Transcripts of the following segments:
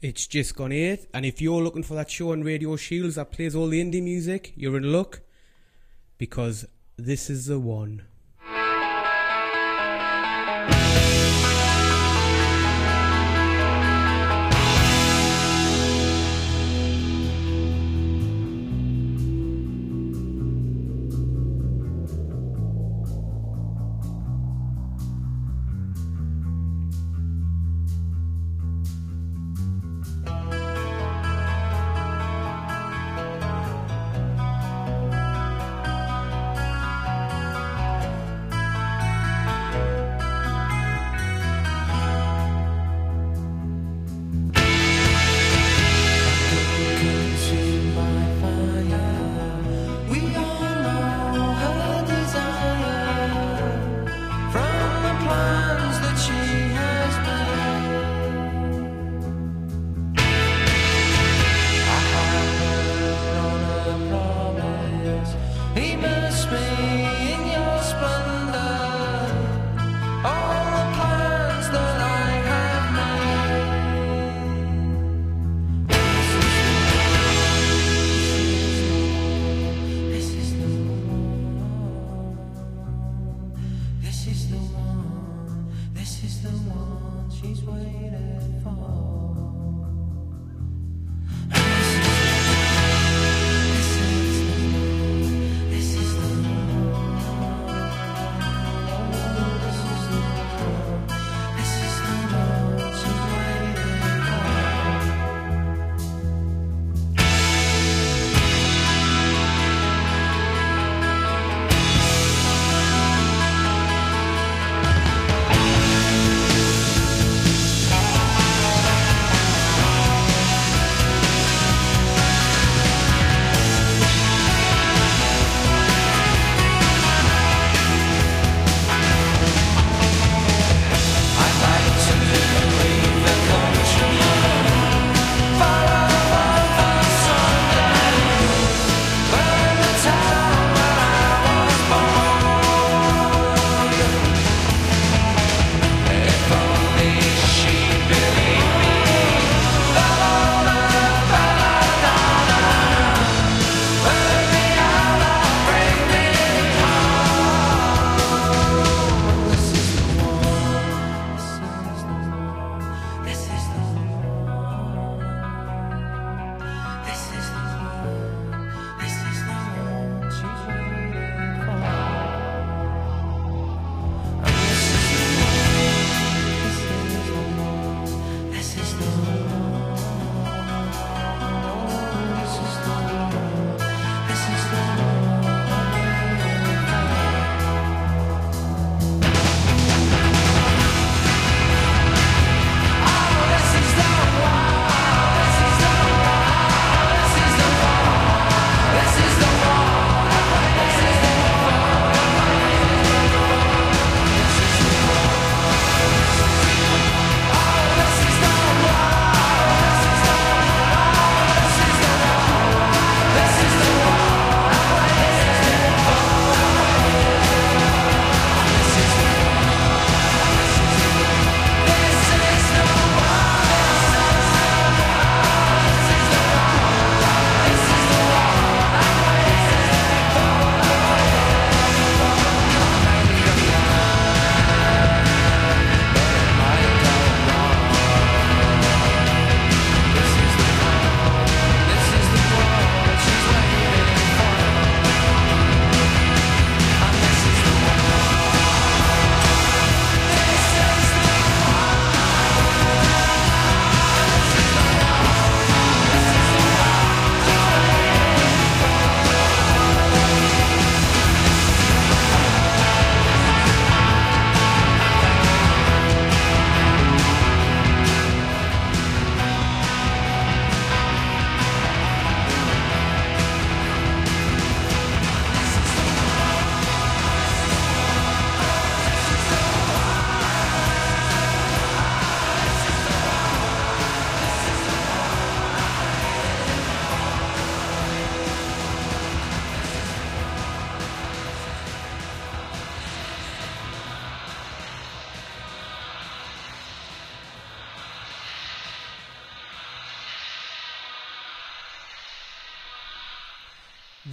It's just gone eight, and if you're looking for that show on Radio Shields that plays all the indie music, you're in luck because this is the one.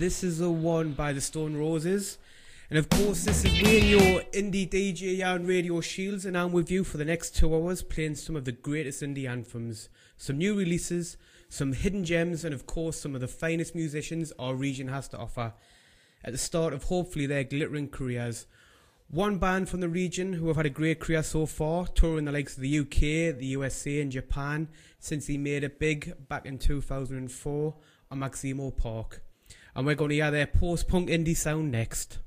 This is the one by the Stone Roses. And of course, this is me and your indie DJ on Radio Shields, and I'm with you for the next two hours playing some of the greatest indie anthems, some new releases, some hidden gems, and of course, some of the finest musicians our region has to offer at the start of hopefully their glittering careers. One band from the region who have had a great career so far, touring the likes of the UK, the USA, and Japan since he made it big back in 2004 on Maximo Park. And we're going to hear their post punk indie sound next.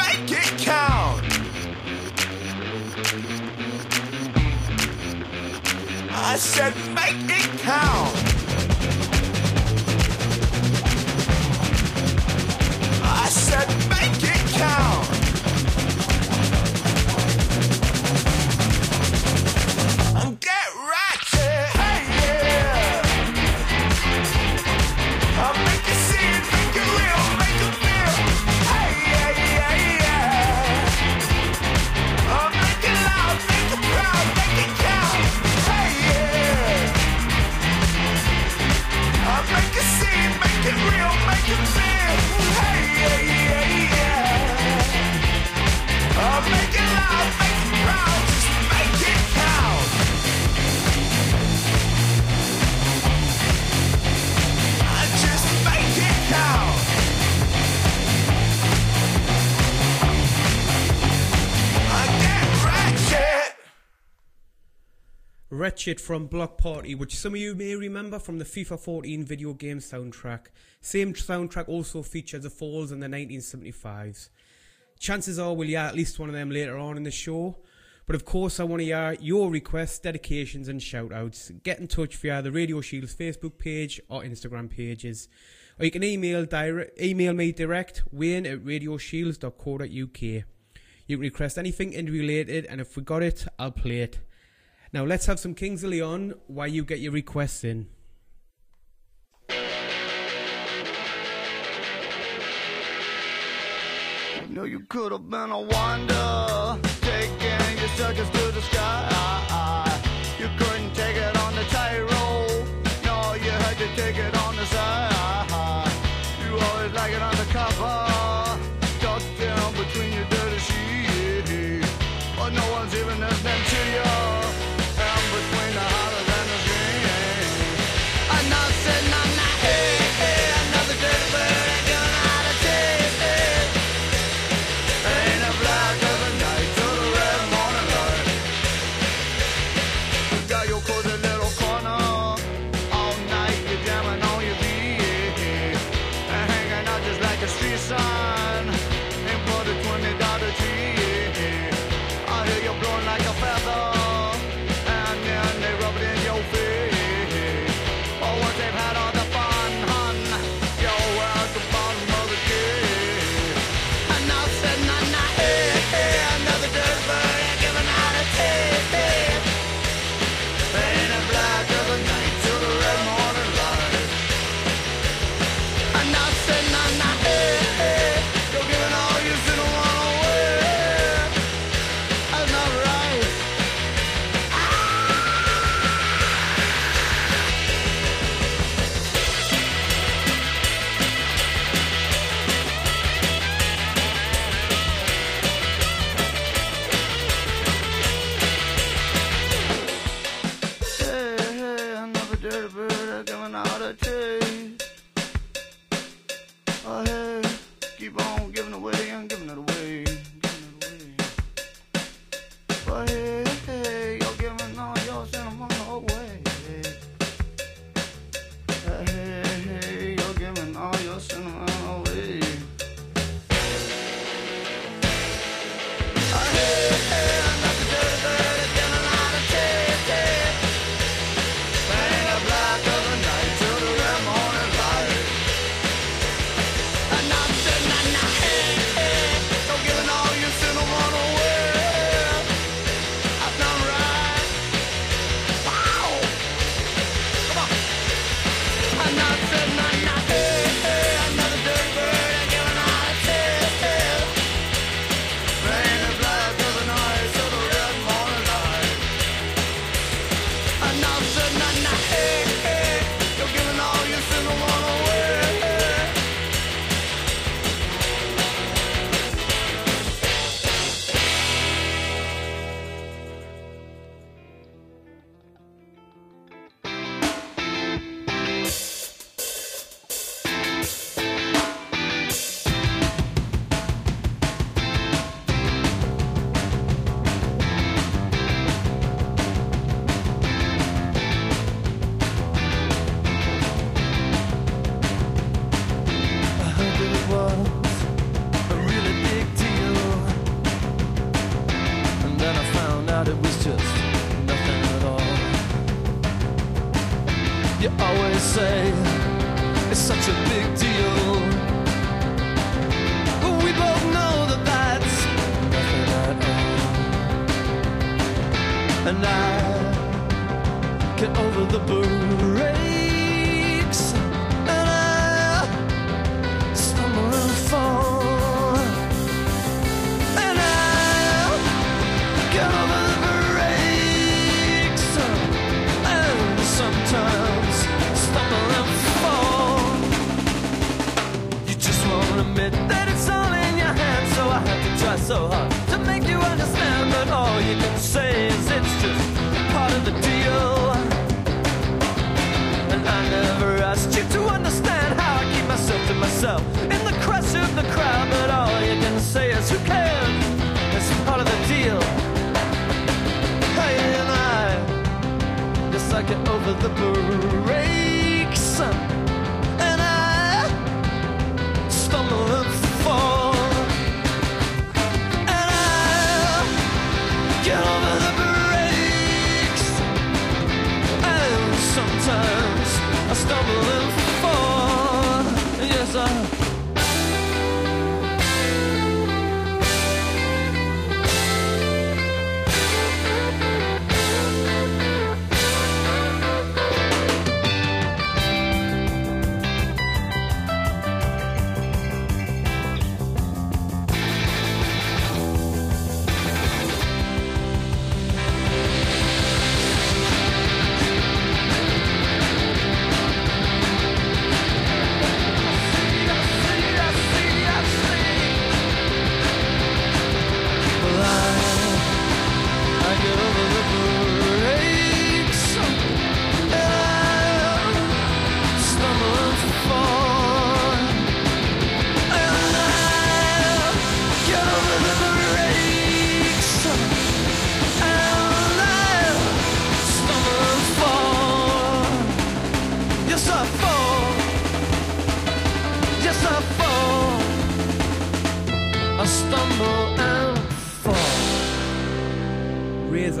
make it count. I said, make it count. I said, Wretched from Bloc Party, which some of you may remember from the FIFA 14 video game soundtrack. Same soundtrack also features the Falls and the 1975s. Chances are we'll hear at least one of them later on in the show. But of course, I want to hear your requests, dedications, and shout outs. Get in touch via the Radio Shields Facebook page or Instagram pages. Or you can email, direct, email me direct, wayne at radioshields.co.uk. You can request anything and related, and if we got it, I'll play it. Now let's have some Kings of Leon while you get your requests in. You know you could have been a wonder, taking your circus to the sky. You couldn't take it on the tyrant.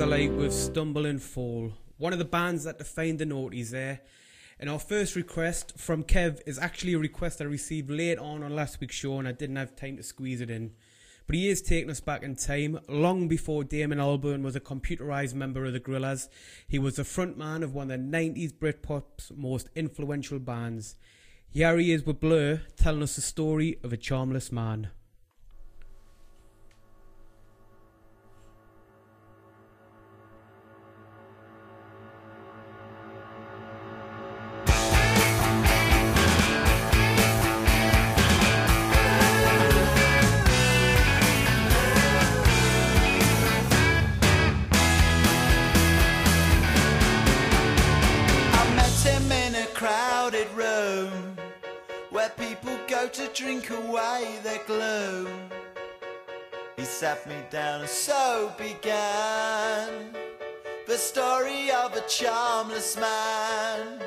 Razorlight with Stumble and Fall, one of the bands that defined the noughties there. And our first request from Kev is actually a request I received late on on last week's show and I didn't have time to squeeze it in. But he is taking us back in time, long before Damon Albarn was a computerised member of the Gorillaz. He was the frontman of one of the 90s Britpop's most influential bands. Here he is with Blur, telling us the story of a charmless man. Away their gloom. He sat me down and so began the story of a charmless man,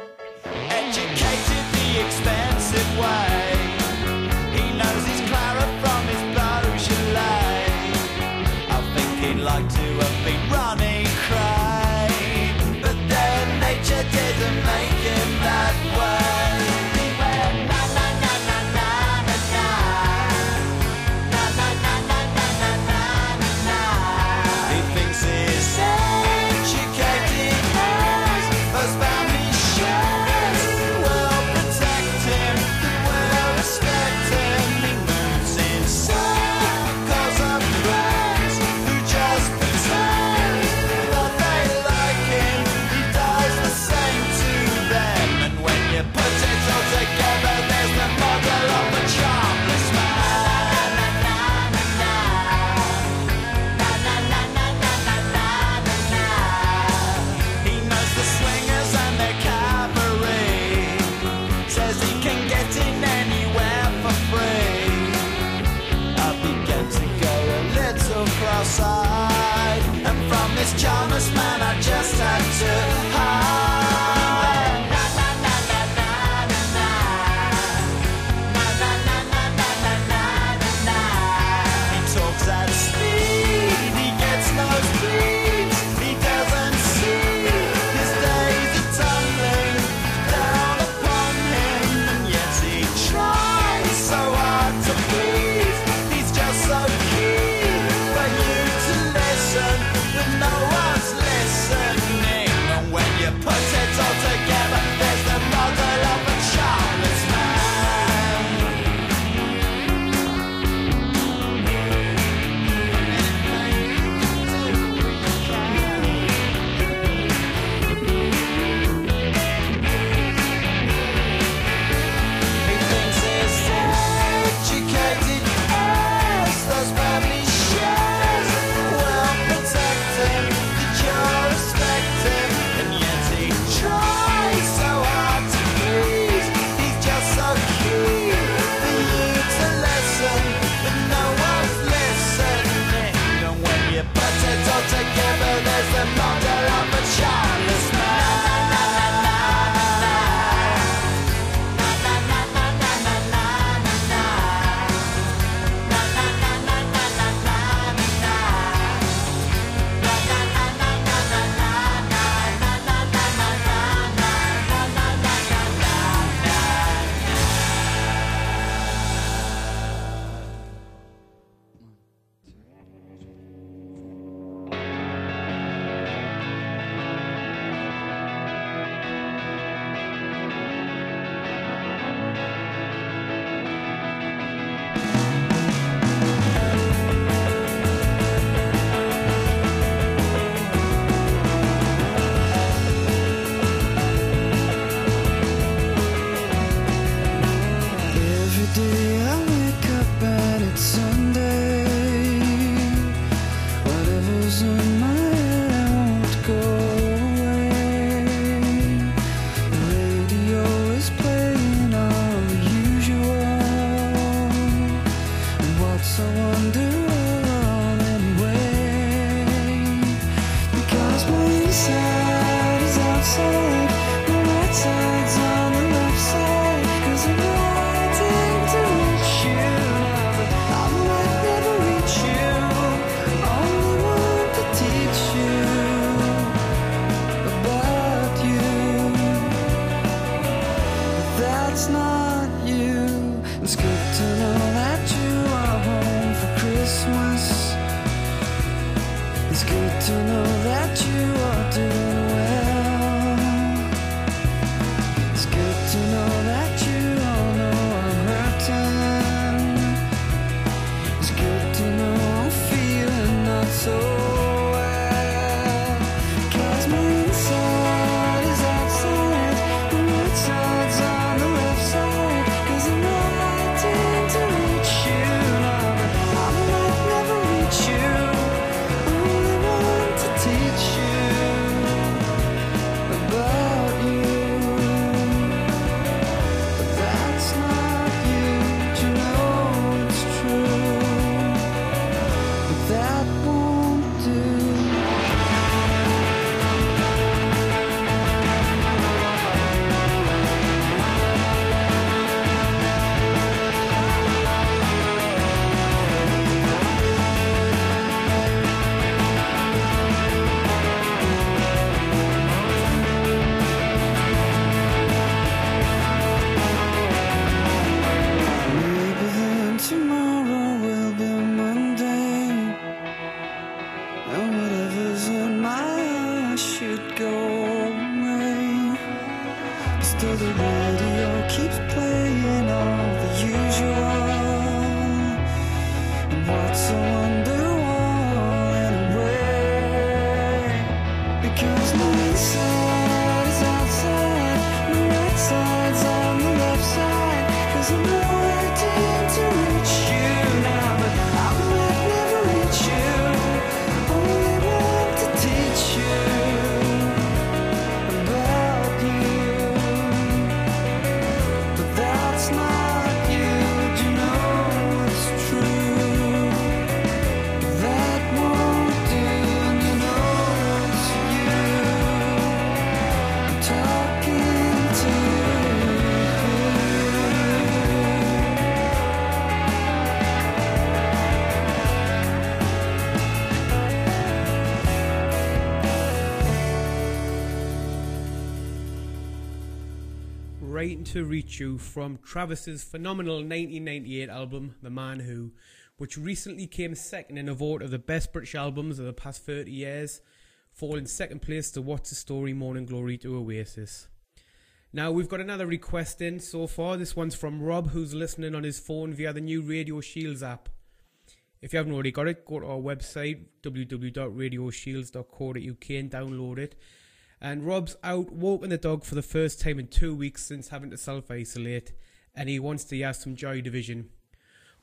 educated the expensive way. He knows his claret from his Beaujolais. I think he'd like to have been Ronnie Kray, but then nature didn't make to Reach You from Travis's phenomenal 1998 album, The Man Who, which recently came second in a vote of the best British albums of the past 30 years, falling second place to What's the Story Morning Glory to Oasis. Now, we've got another request in so far. This one's from Rob, who's listening on his phone via the new Radio Shields app. If you haven't already got it, go to our website, www.radioshields.co.uk, and download it. And Rob's out walking the dog for the first time in two weeks since having to self isolate, and he wants to hear some Joy Division.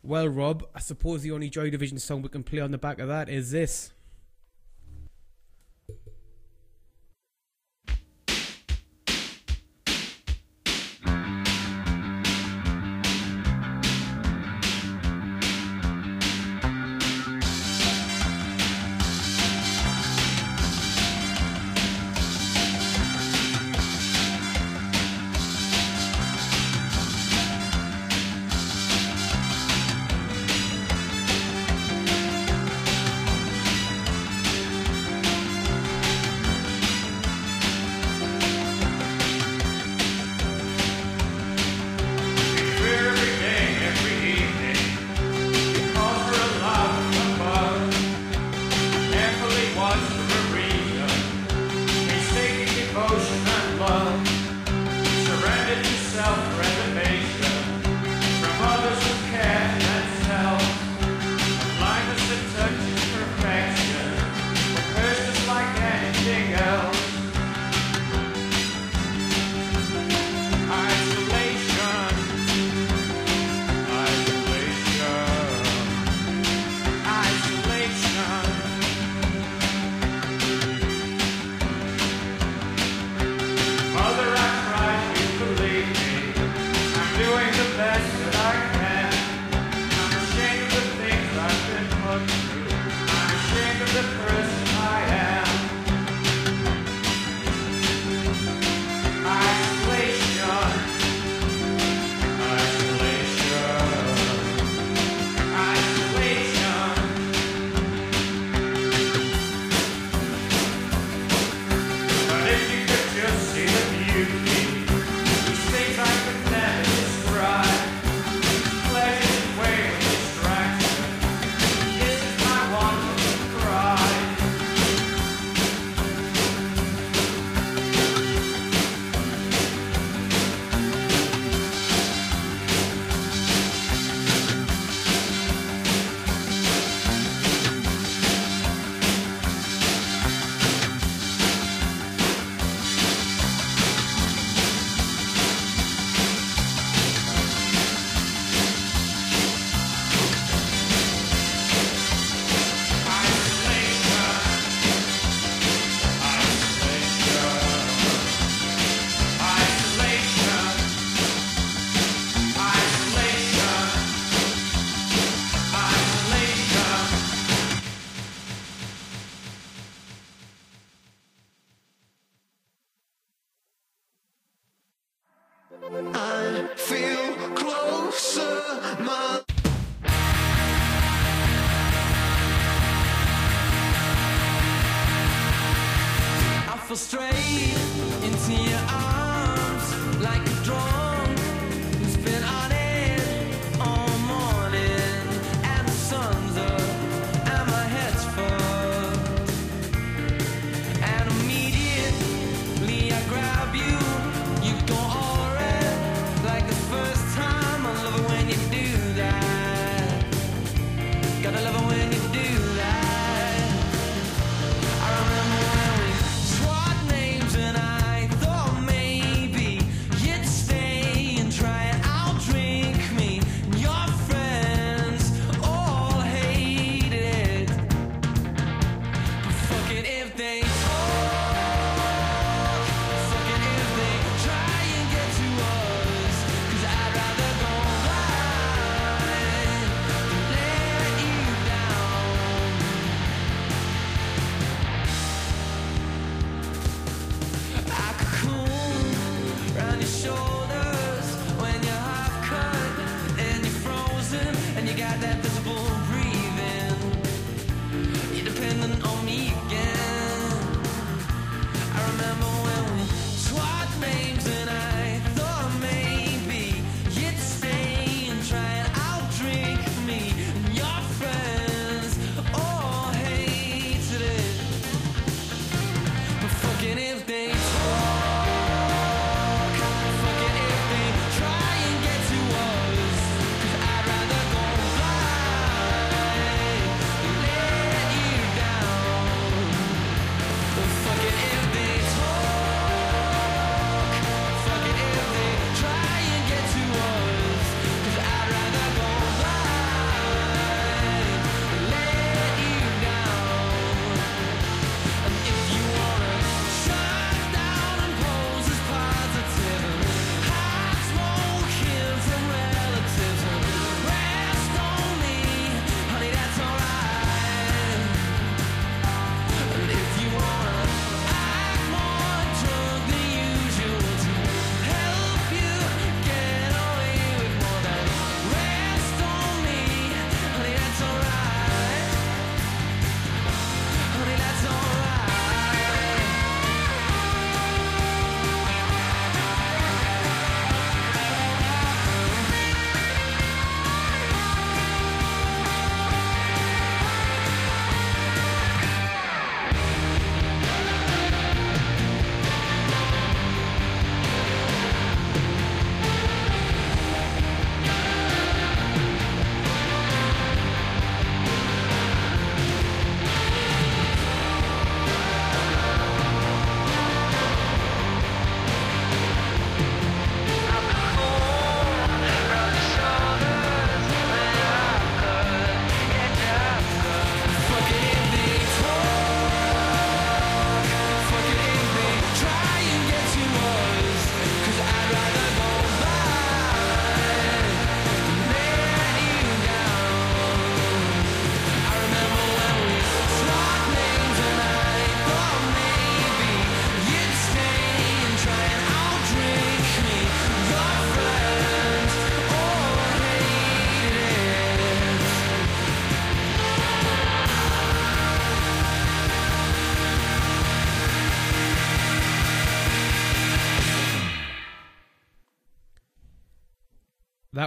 Well, Rob, I suppose the only Joy Division song we can play on the back of that is this.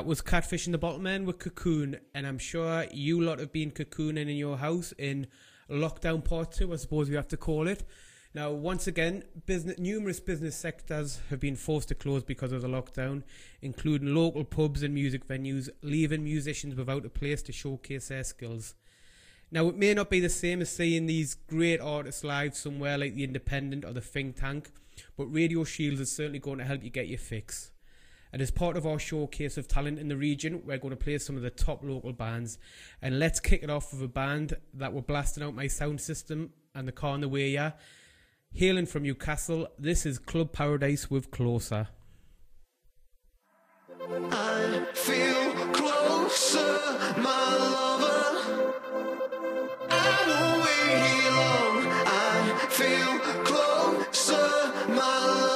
That was Catfish and the Bottlemen with Cocoon, and I'm sure you lot have been cocooning in your house in lockdown part two, I suppose we have to call it. Now, once again, business, numerous business sectors have been forced to close because of the lockdown, including local pubs and music venues, leaving musicians without a place to showcase their skills. Now, it may not be the same as seeing these great artists live somewhere like the Independent or the Think Tank, but Radio Shields is certainly going to help you get your fix. And as part of our showcase of talent in the region, we're going to play some of the top local bands. And let's kick it off with a band that were blasting out my sound system and the car on the way, yeah. Hailing from Newcastle, this is Club Paradise with Closer. I feel closer, my lover. I won't wait here long. I feel closer, my lover.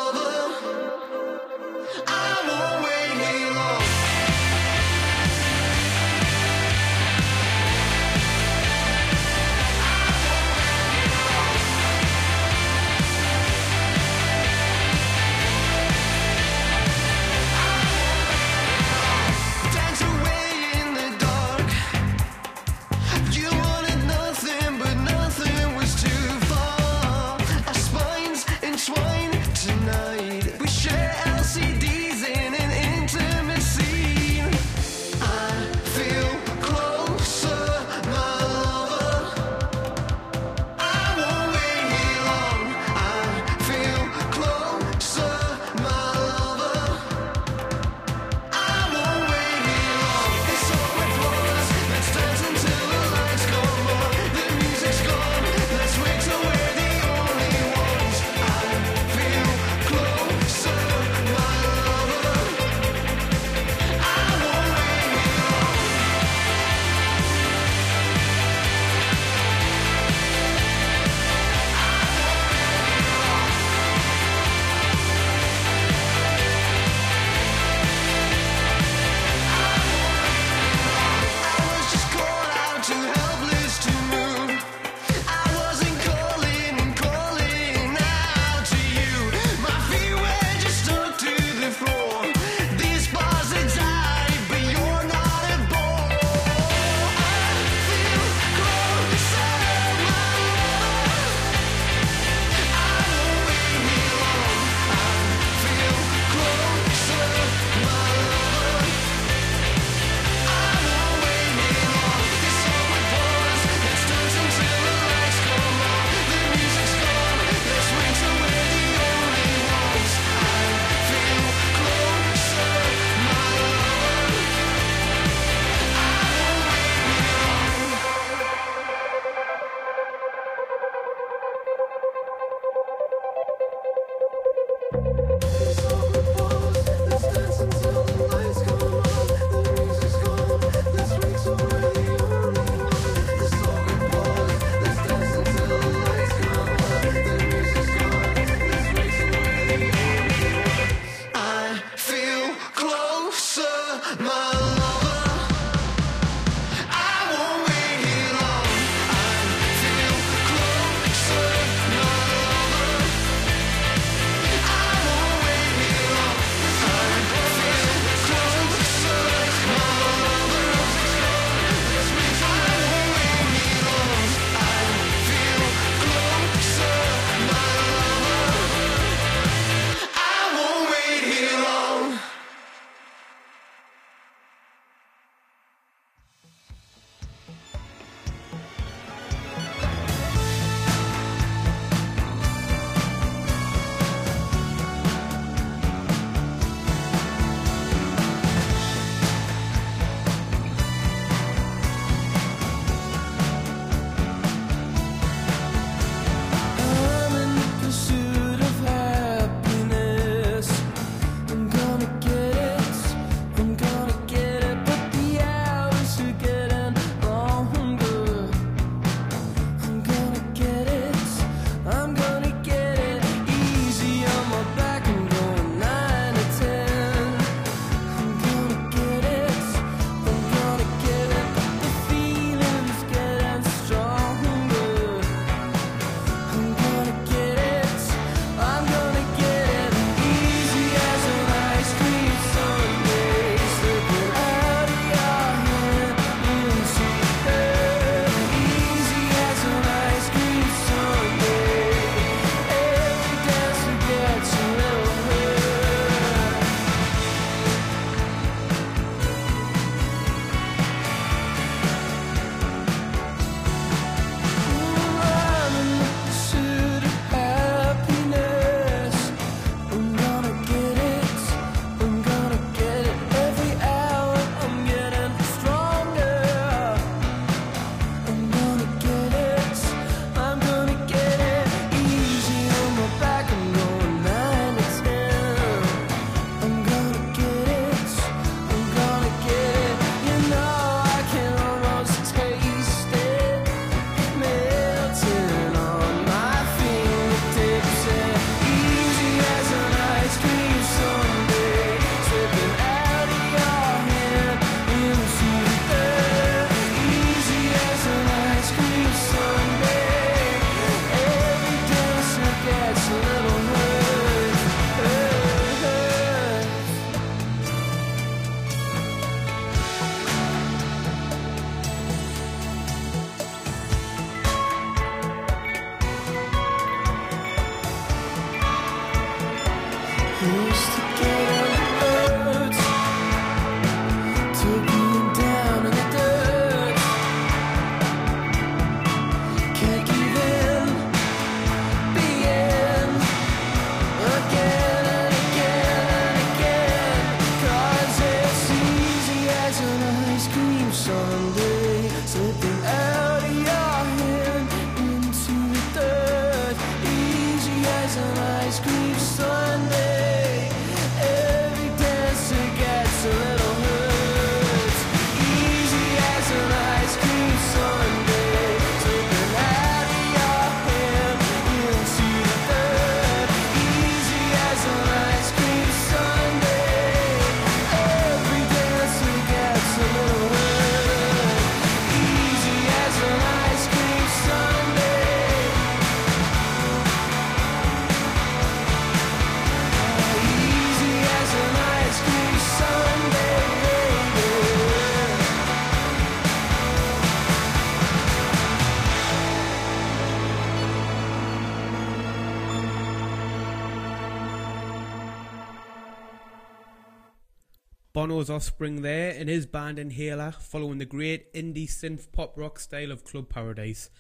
Bono's offspring there in his band Inhaler following the great indie synth pop rock style of Club Paradise.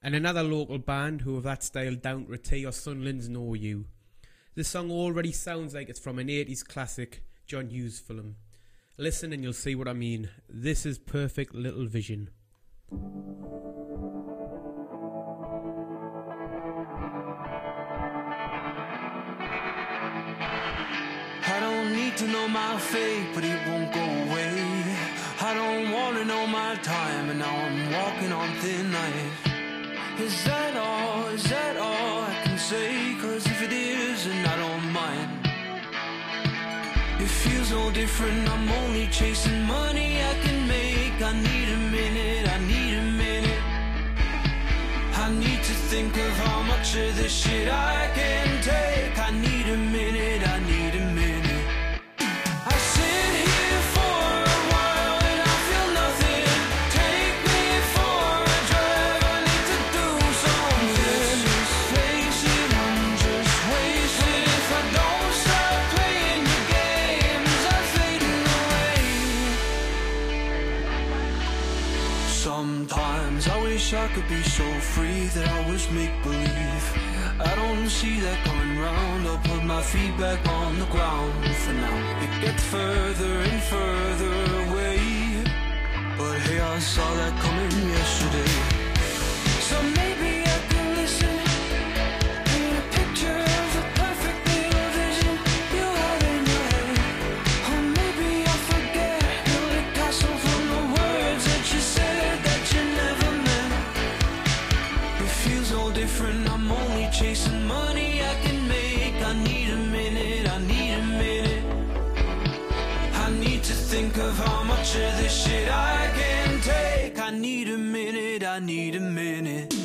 And another local band who have that style down to T or Sunderland's Know You. This song already sounds like it's from an 80s classic John Hughes film. Listen and you'll see what I mean. This is Perfect Little Vision. To know my fate, but it won't go away. I don't wanna know my time, and now I'm walking on thin ice. Is that all? Is that all I can say? Cause if it is, and I don't mind. It feels no different, I'm only chasing money I can make. I need a minute, I need a minute. I need to think of how much of this shit I can take. Wish I could be so free that I was make believe. I don't see that coming round. I'll put my feet back on the ground for now. It gets further and further away. But hey, I saw that coming yesterday. I need a minute.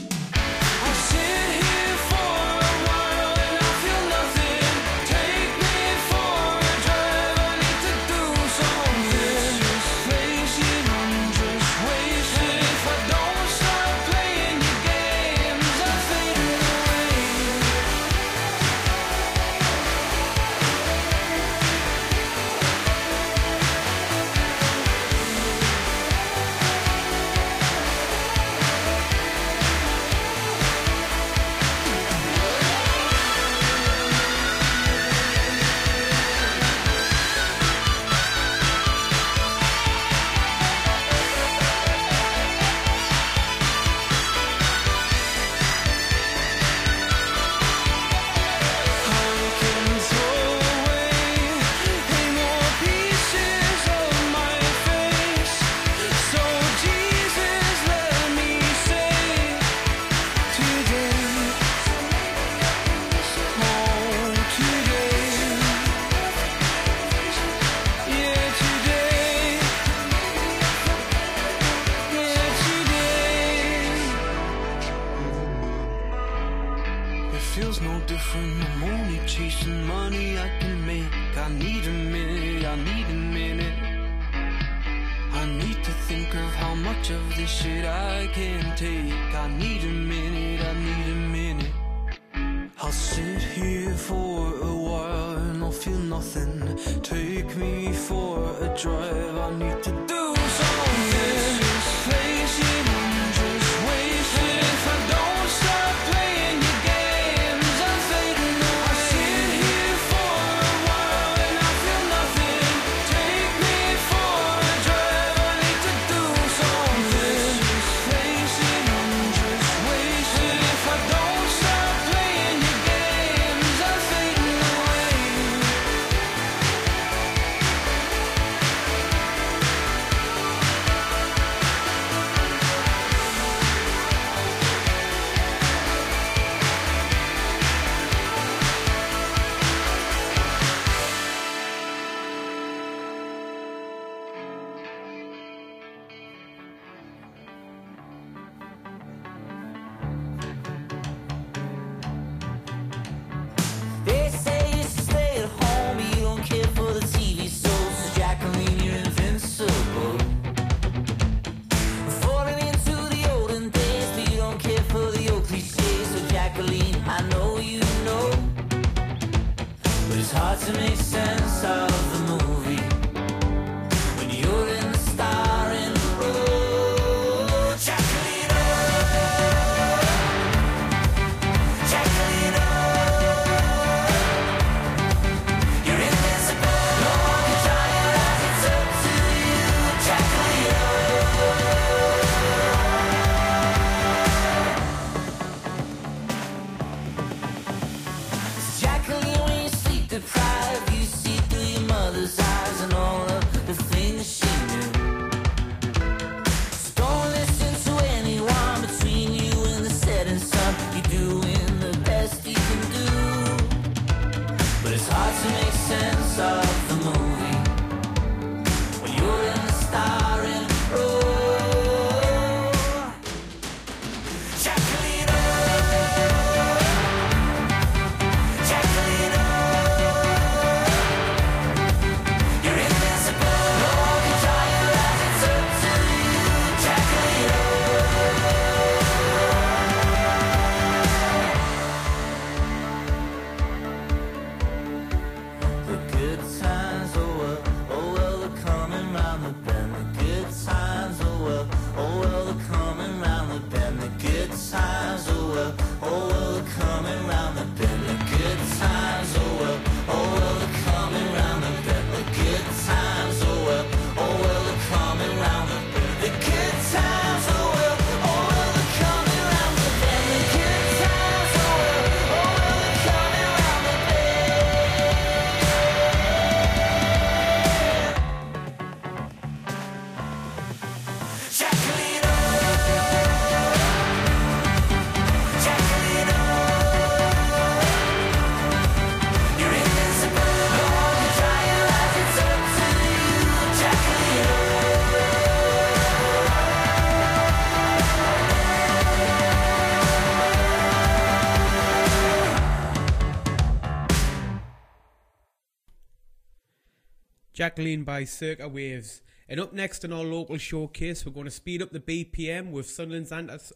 Jacqueline by Circa Waves. And up next in our local showcase, we're going to speed up the BPM with Sunderland's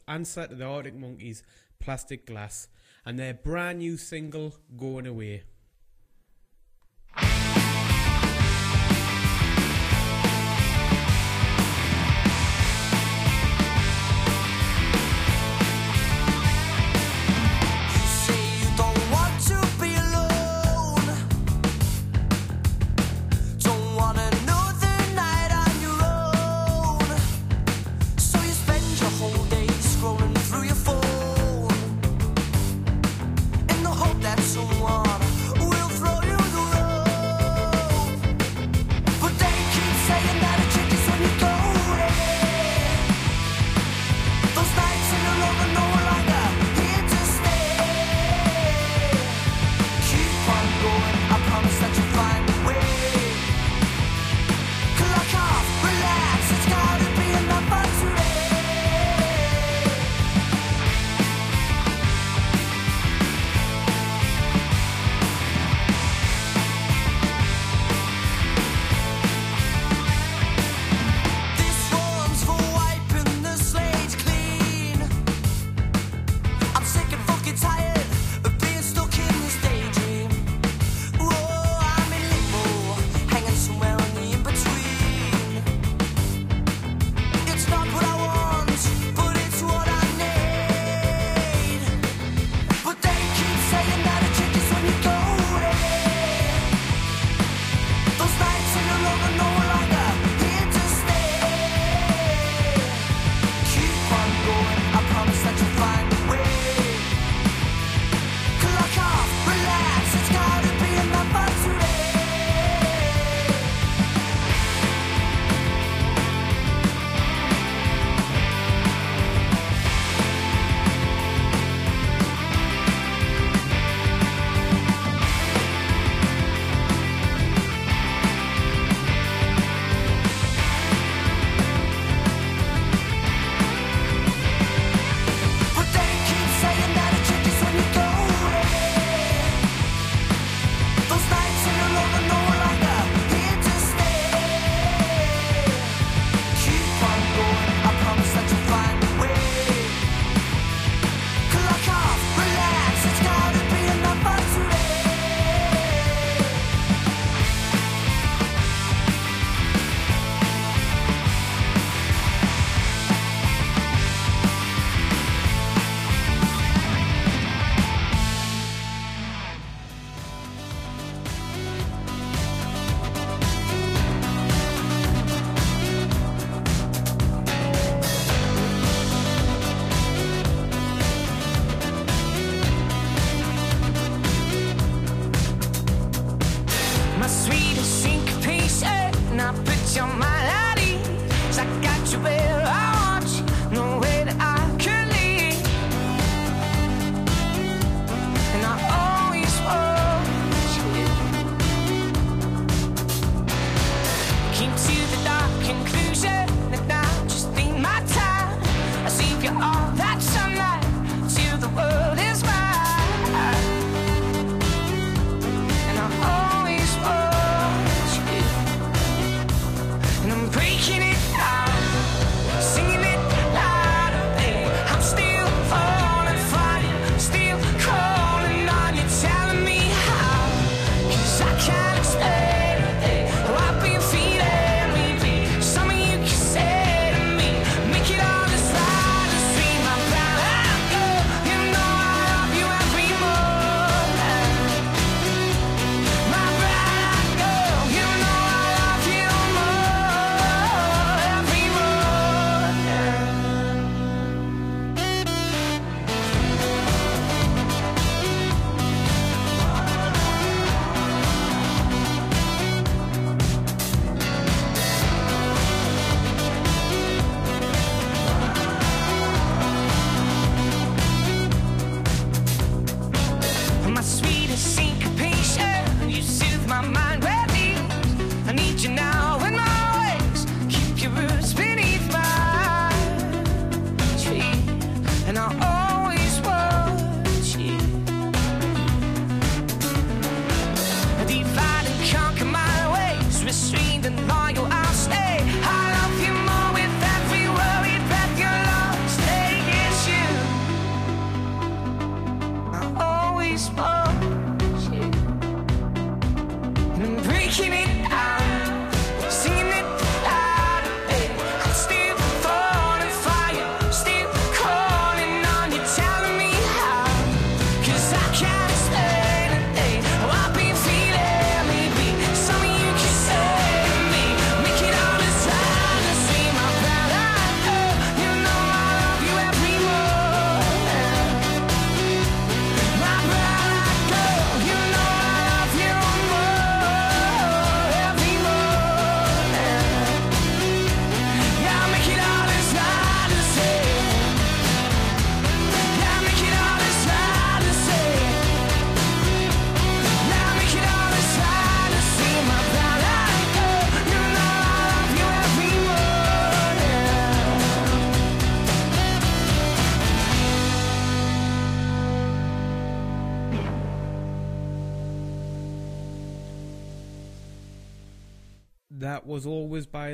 answer to the Arctic Monkeys, Plastic Glass, and their brand new single, Going Away.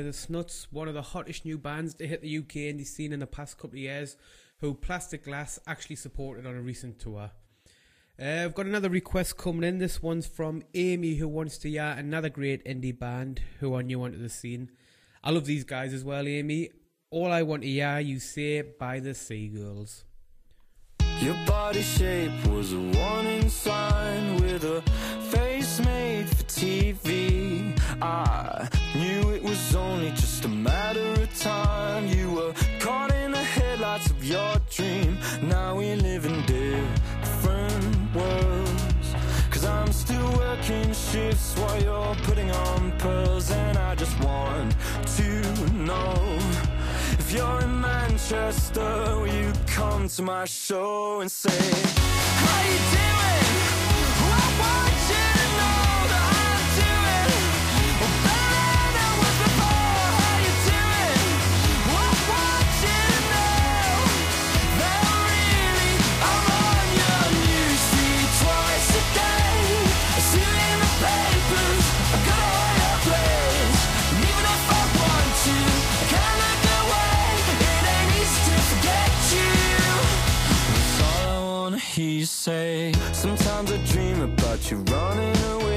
the Snuts, one of the hottest new bands to hit the UK indie scene in the past couple of years, who Plastic Glass actually supported on a recent tour. Uh, I've got another request coming in. This one's from Amy, who wants to hear another great indie band who are new onto the scene. I love these guys as well, Amy. All I want to hear you say by the Seagulls. Your body shape was a warning sign with a face made TV I knew it was only just a matter of time. You were caught in the headlights of your dream. Now we live in different worlds. Cause I'm still working shifts while you're putting on pearls. And I just want to know If you're in Manchester, will you come to my show and say How you doing? you say. Sometimes I dream about you running away.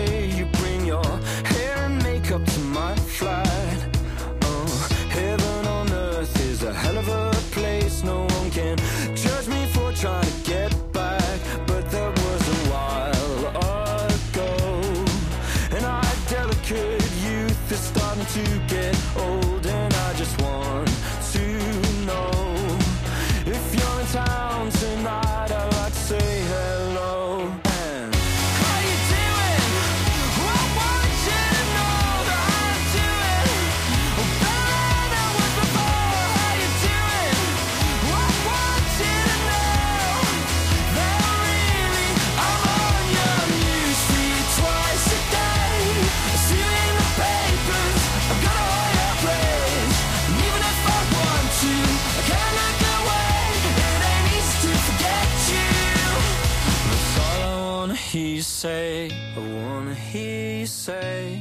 say, I wanna hear you say,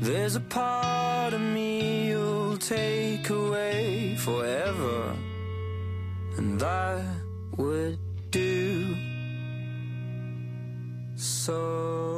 there's a part of me you'll take away forever, and I would do so.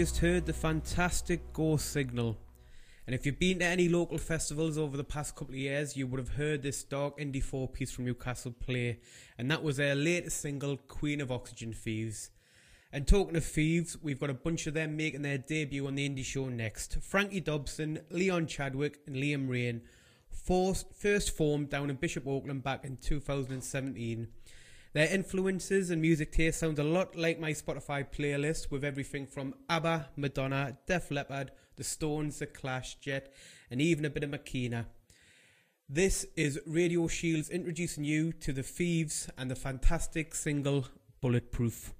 Just heard the fantastic Ghost Signal. And if you've been to any local festivals over the past couple of years, you would have heard this dark indie four piece from Newcastle play. And that was their latest single, Queen of Oxygen Thieves. And talking of thieves, we've got a bunch of them making their debut on the indie show next. Frankie Dobson, Leon Chadwick, and Liam Rain. First, first formed down in Bishop Auckland back in 2017. Their influences and music taste sound a lot like my Spotify playlist with everything from ABBA, Madonna, Def Leppard, The Stones, The Clash, Jet, and even a bit of Makina. This is Radio Shields introducing you to the Thieves and the fantastic single Bulletproof.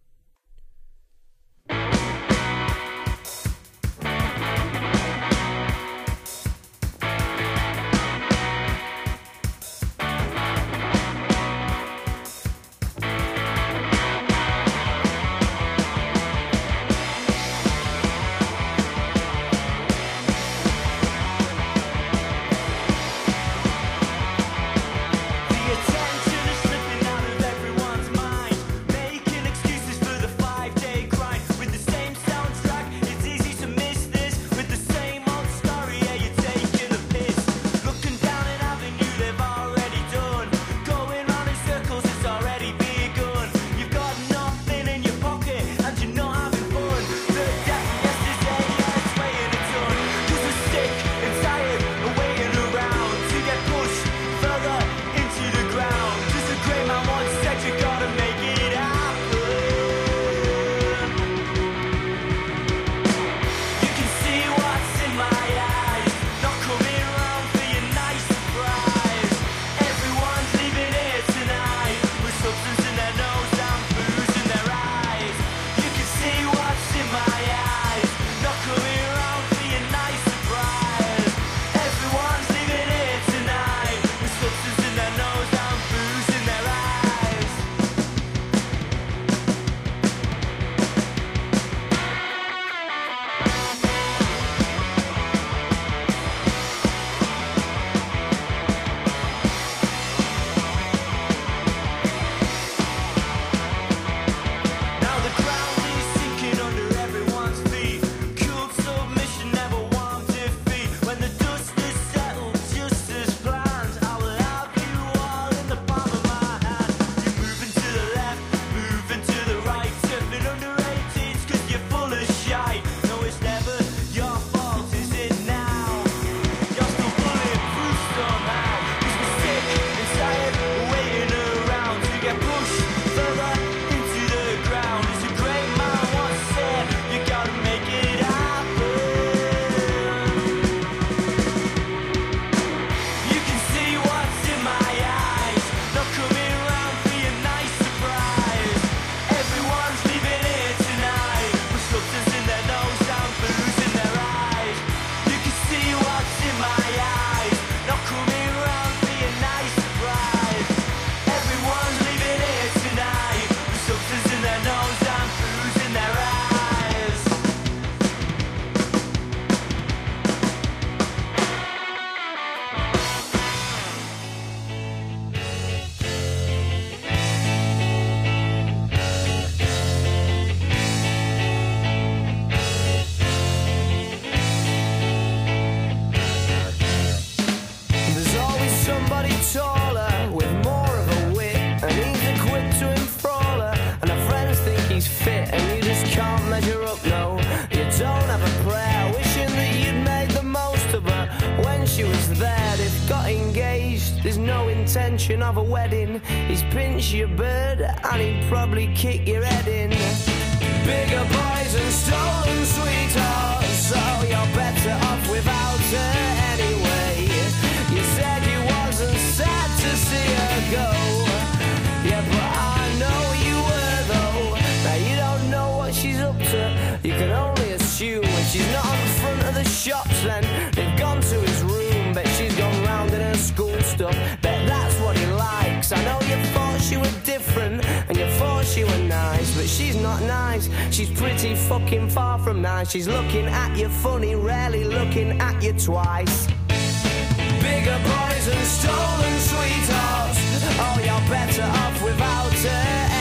Not nice. She's pretty fucking far from nice. She's looking at you funny, rarely looking at you twice. Bigger boys and stolen sweethearts. Oh, you're better off without her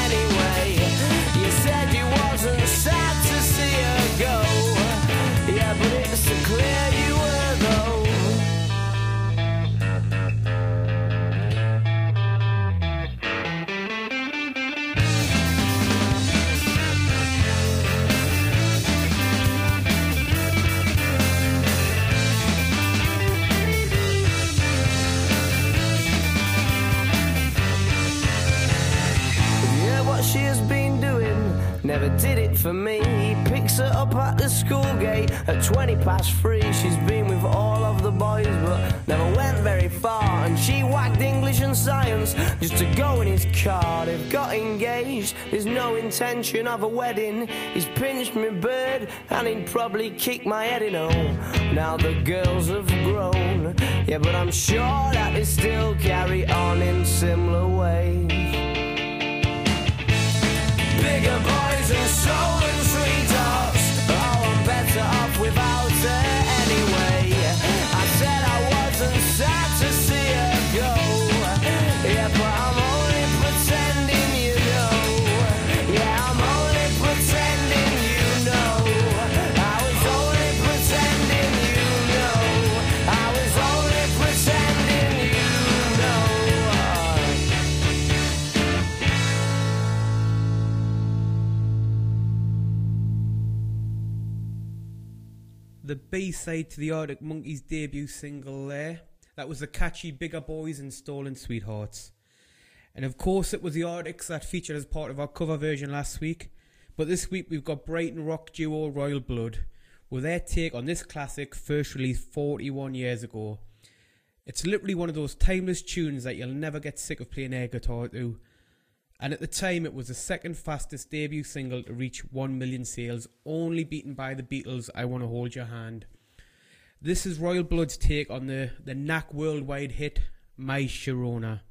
for me. He picks her up at the school gate at 20 past three. She's been with all of the boys, but never went very far. And she whacked English and science just to go in his car. They've got engaged, there's no intention of a wedding. He's pinched me bird, and he'd probably kick my head in. Oh, now the girls have grown. Yeah, but I'm sure that they still carry on in similar ways. Bigger boys are stolen sweethearts. The B side to the Arctic Monkeys debut single there. That was the catchy Bigger Boys and Stolen Sweethearts. And of course, it was the Arctics that featured as part of our cover version last week. But this week we've got Brighton rock duo Royal Blood with their take on this classic, first released 41 years ago. It's literally one of those timeless tunes that you'll never get sick of playing air guitar to. And at the time, it was the second fastest debut single to reach 1 million sales, only beaten by the Beatles' I Wanna Hold Your Hand. This is Royal Blood's take on the, the knack worldwide hit, My Sharona.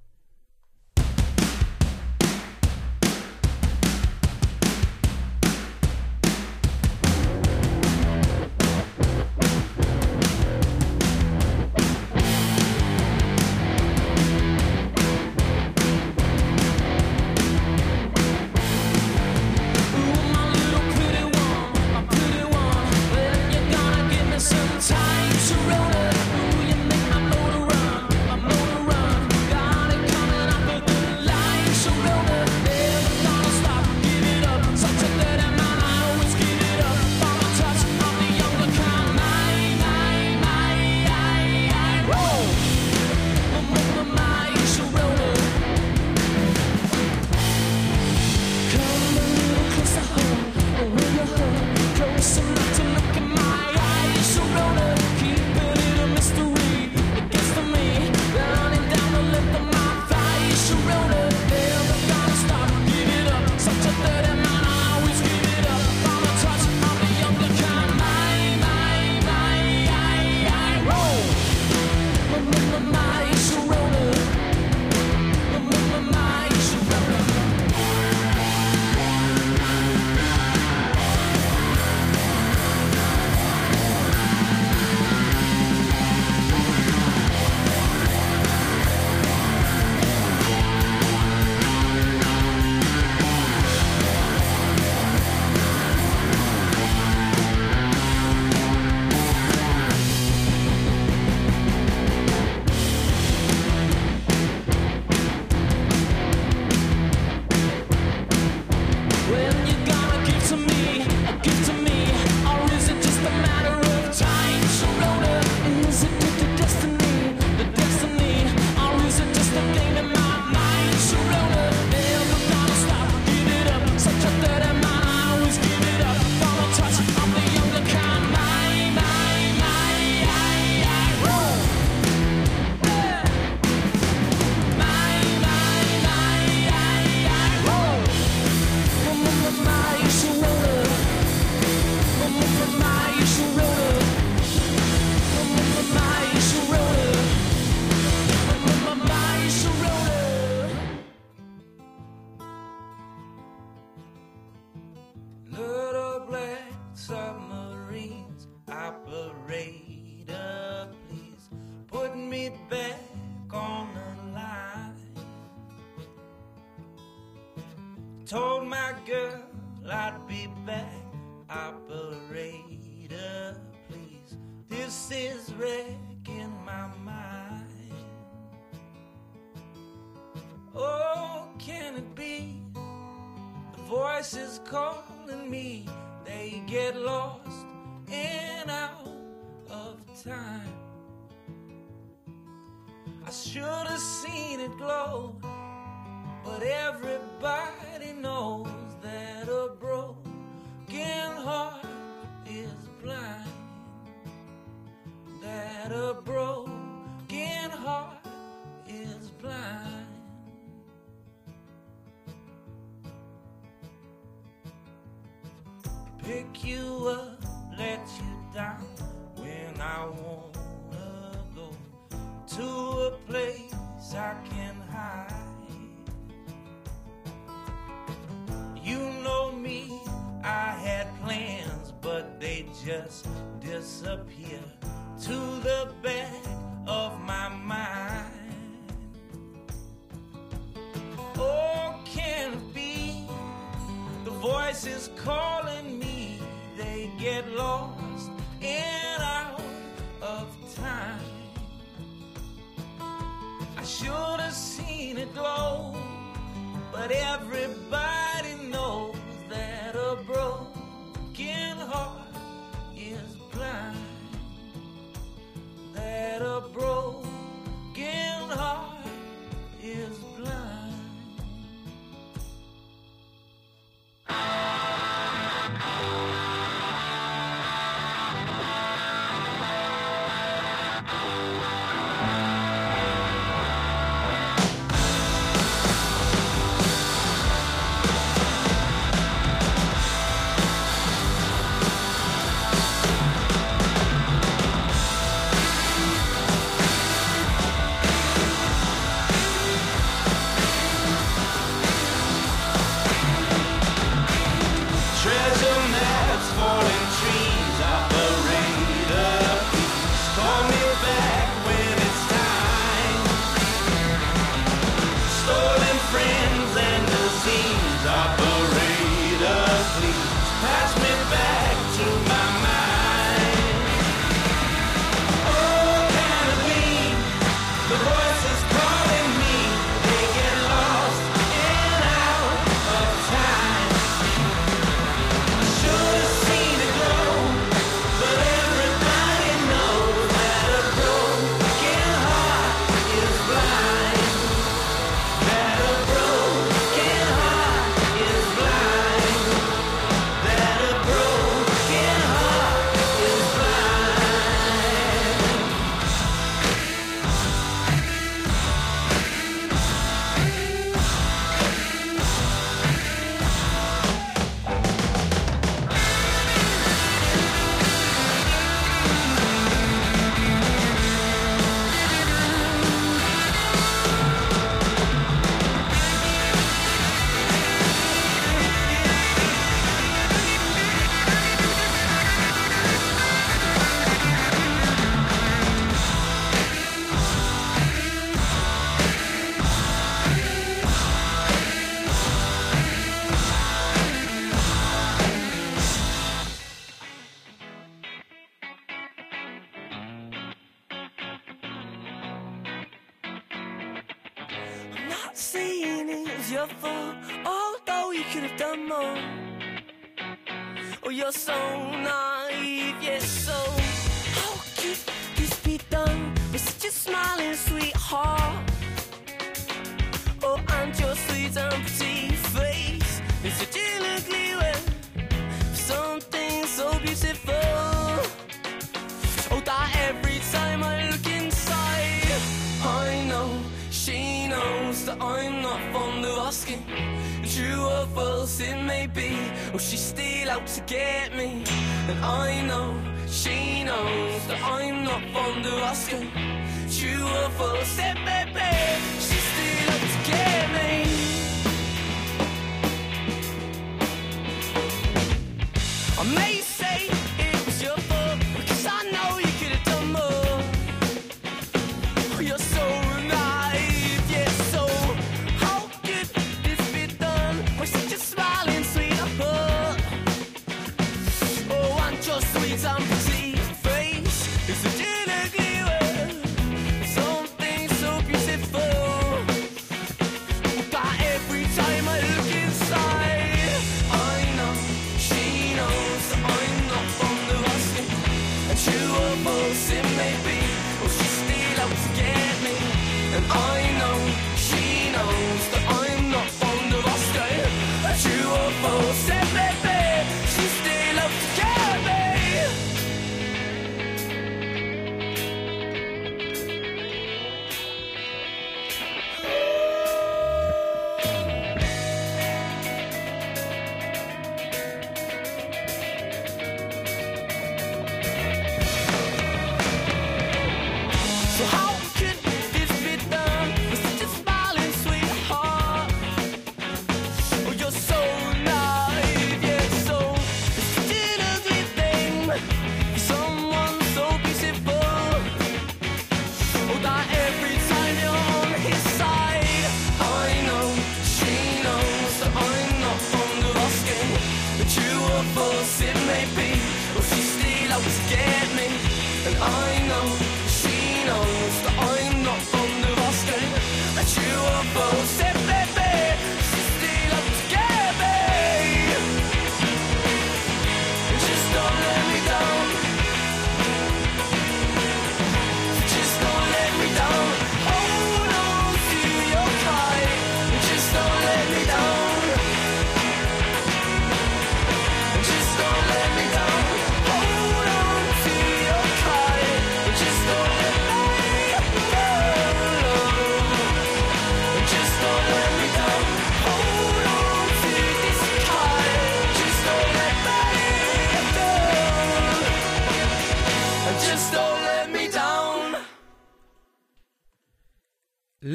Glow,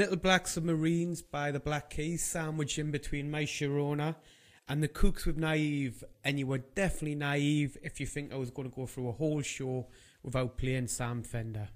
Little Black Submarines by the Black Keys, sandwiched in between My Sharona and The Kooks with Naive. And you were definitely naive if you think I was going to go through a whole show without playing Sam Fender.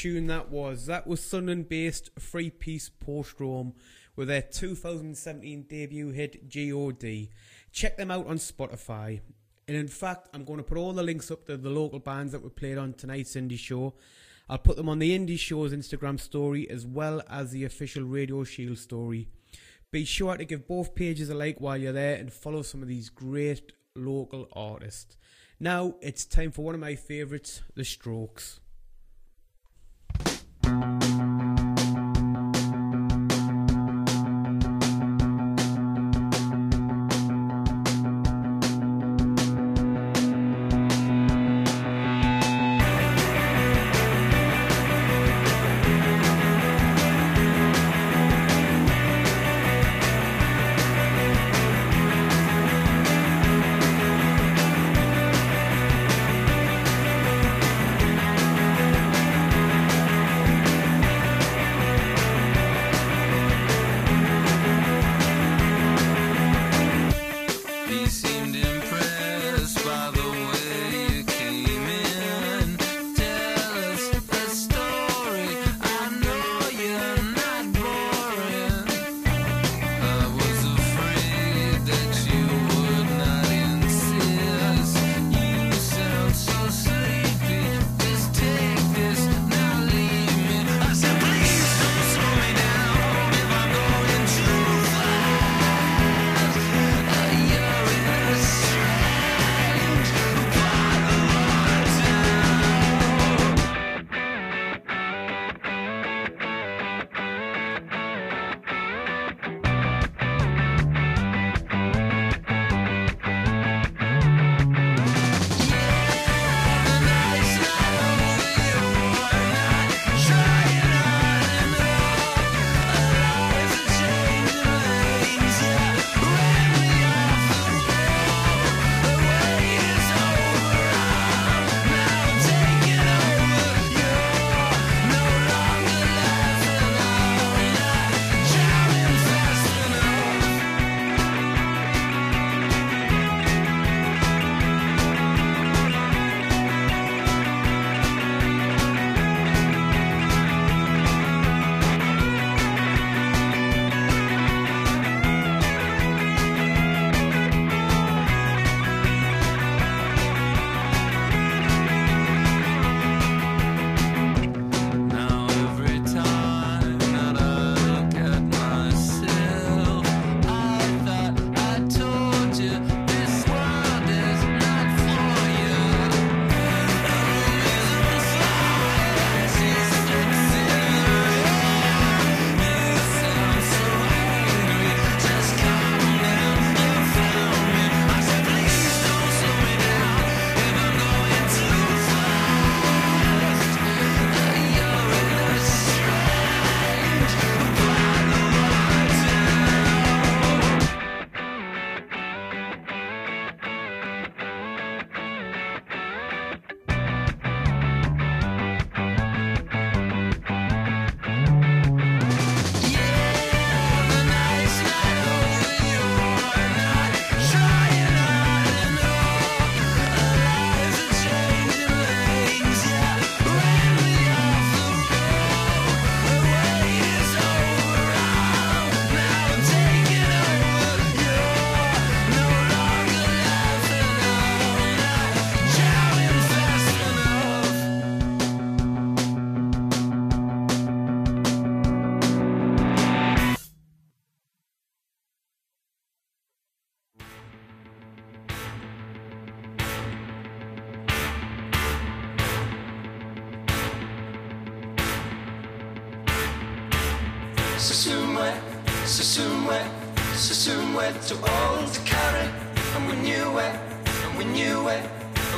Tune that was. That was Sunderland based Free Peace Post Rome with their 2017 debut hit GOD. Check them out on Spotify. And in fact, I'm going to put all the links up to the local bands that were played on tonight's indie show. I'll put them on the Indie Show's Instagram story as well as the official Radio Shield story. Be sure to give both pages a like while you're there and follow some of these great local artists. Now it's time for one of my favourites, The Strokes. えっ?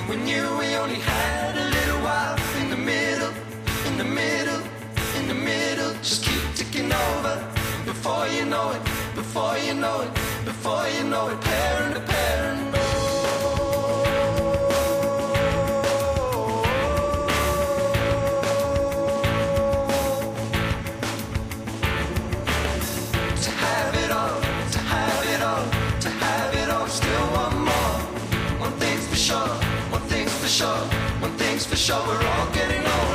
We knew we only had a little while in the middle, in the middle, in the middle. Just keep ticking over. Before you know it, before you know it, before you know it, parent. Thing's we're all getting older.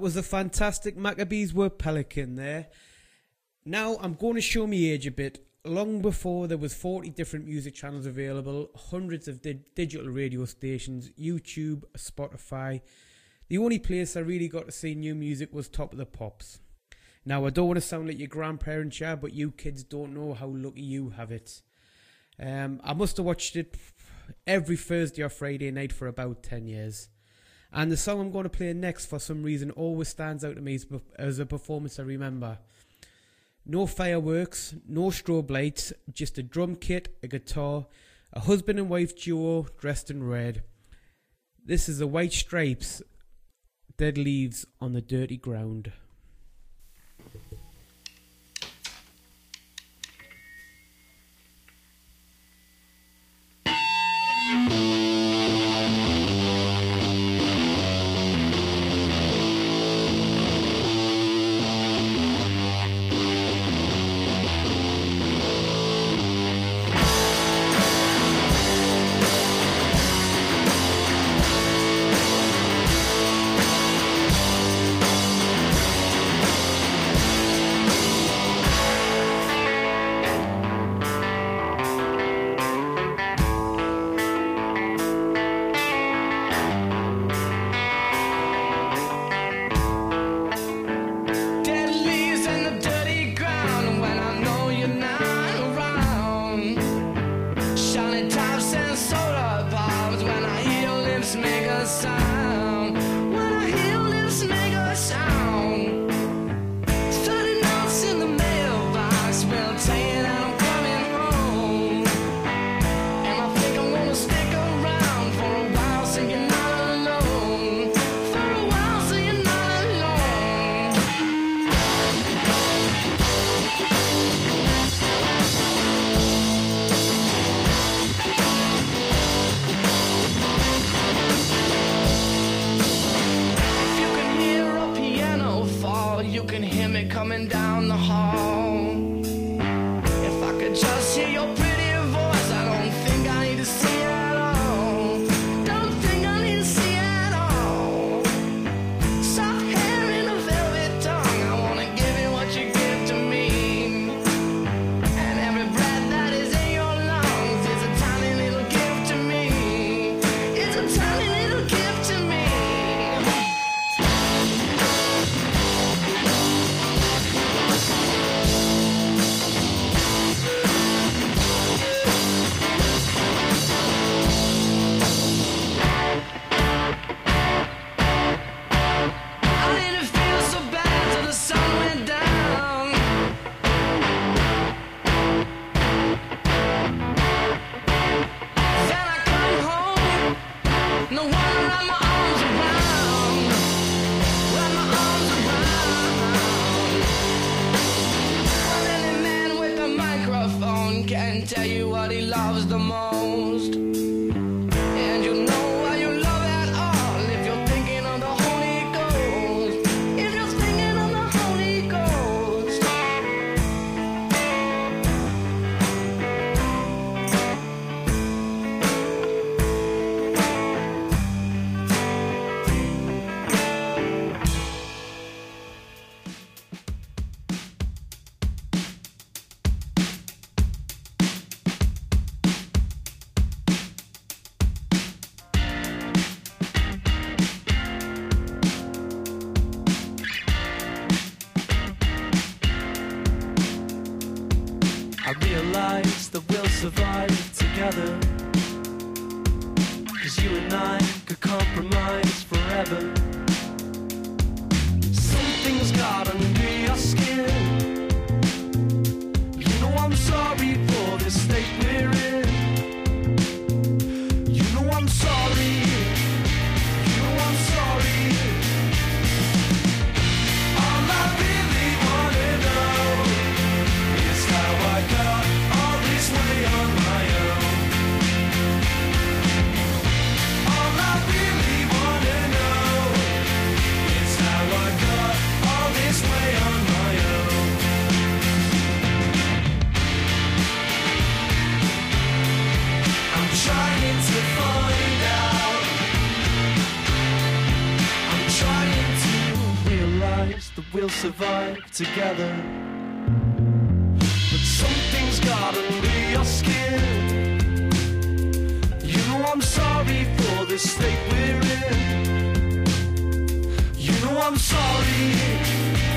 Was a fantastic Maccabees were Pelican there. Now I'm going to show me age a bit. Long before there was 40 different music channels available, hundreds of di- digital radio stations, YouTube, Spotify. The only place I really got to see new music was Top of the Pops. Now I don't want to sound like your grandparents, yeah, but you kids don't know how lucky you have it. Um, I must have watched it every Thursday or Friday night for about 10 years. And the song I'm going to play next, for some reason, always stands out to me as, a performance I remember. No fireworks, no strobe lights, just a drum kit, a guitar, a husband and wife duo dressed in red. This is the White Stripes, Dead Leaves on the Dirty Ground. survive together. Cause you and I could compromise forever. we'll survive together. But something's got under your skin. You know I'm sorry for the state we're in. You know I'm sorry.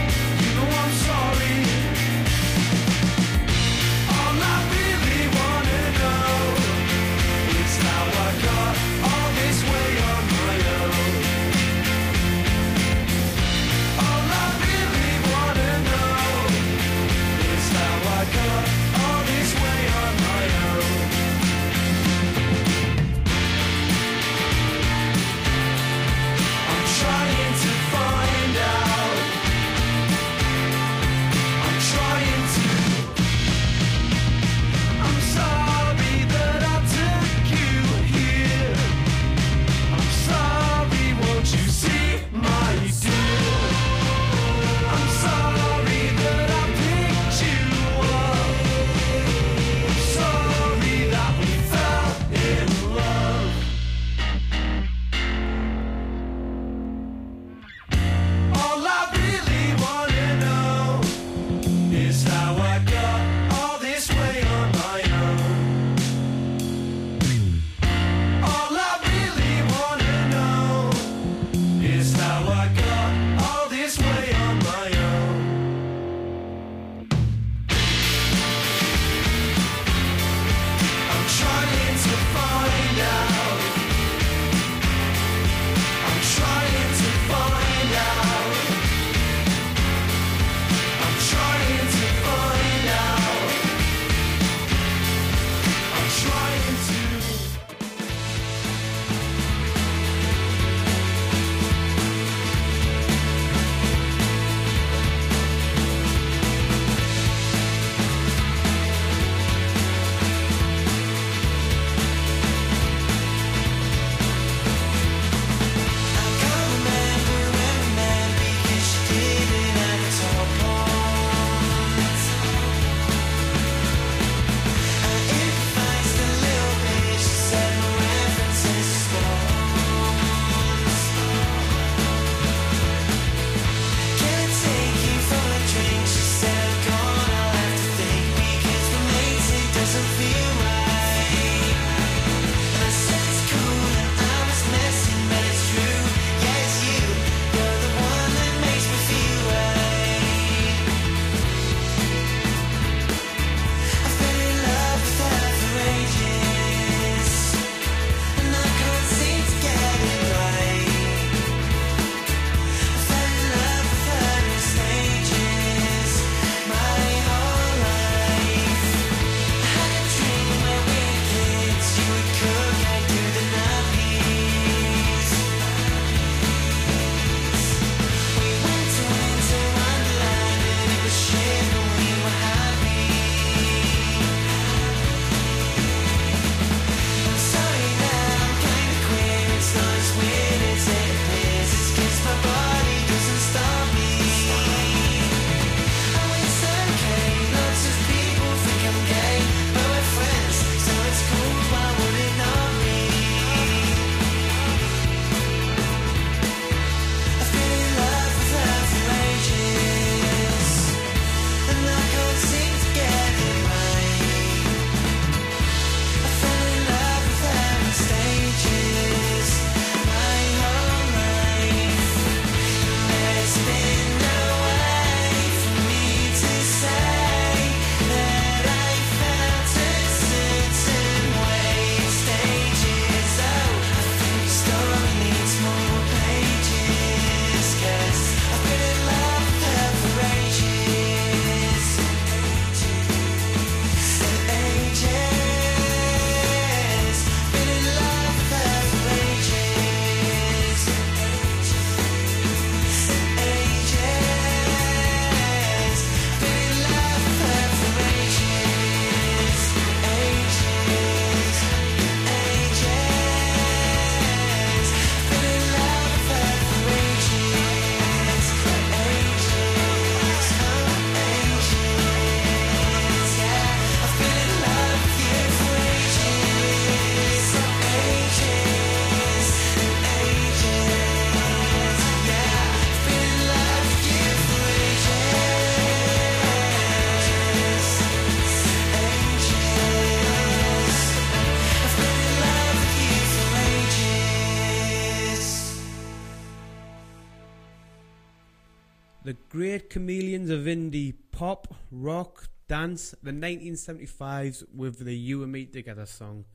Chameleons of indie pop, rock, dance, the 1975s with the You and Me Together song.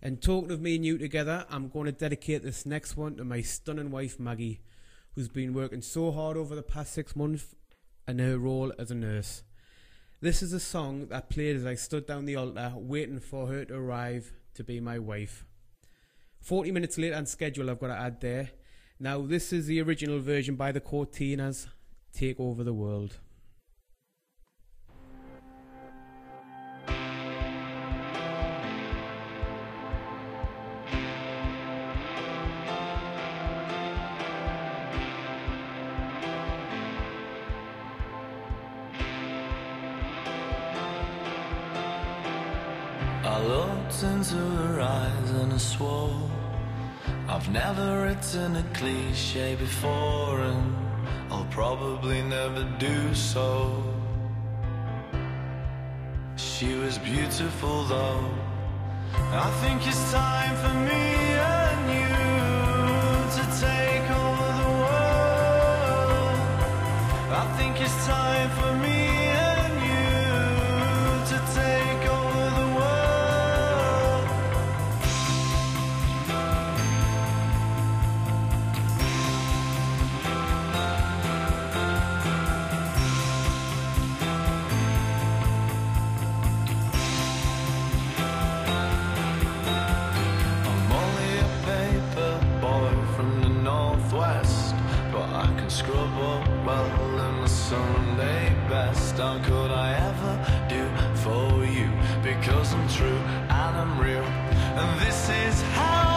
And talking of me and you together, I'm going to dedicate this next one to my stunning wife Maggie, who's been working so hard over the past six months in her role as a nurse. This is a song that played as I stood down the altar waiting for her to arrive to be my wife. 40 minutes late on schedule, I've got to add there. Now, this is the original version by the Courteeners, Take Over the World. I looked into her eyes and I swore I've never written a cliche before and I'll probably never do so. She was beautiful though. I think it's time for me and you to take over the world. I think it's time for me Sunday best. How could I ever do for you? Because I'm true and I'm real, and this is how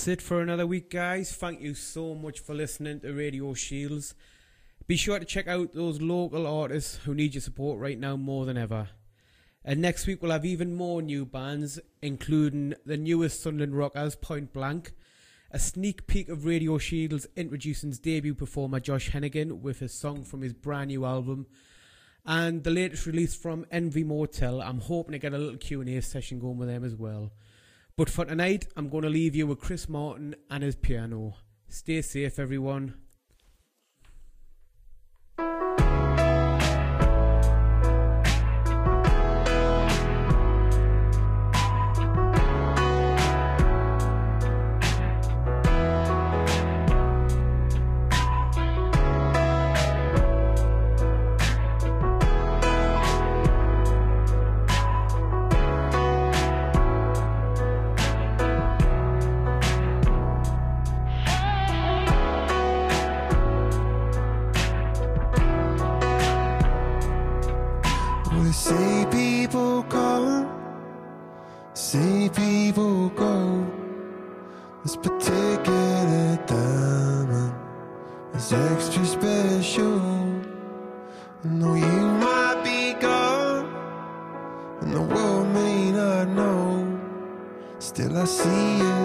That's it for another week, guys. Thank you so much for listening to Radio Shields. Be sure to check out those local artists who need your support right now more than ever. And next week we'll have even more new bands, including the newest Sunderland Rockers, Point Blank, a sneak peek of Radio Shields introducing debut performer Josh Hennigan with his song from his brand new album, and the latest release from Envy Motel. I'm hoping to get a little Q&A session going with them as well. But for tonight, I'm going to leave you with Chris Martin and his piano. Stay safe, everyone. I see you